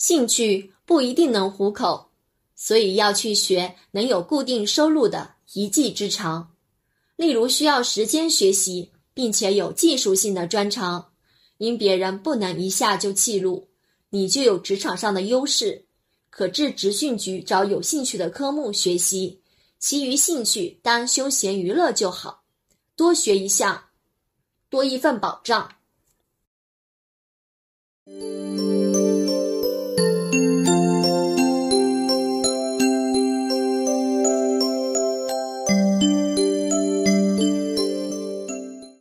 兴趣不一定能糊口，所以要去学能有固定收入的一技之长。例如需要时间学习，并且有技术性的专长，因别人不能一下就记录，你就有职场上的优势，可至职训局找有兴趣的科目学习，其余兴趣当休闲娱乐就好，多学一项，多一份保障。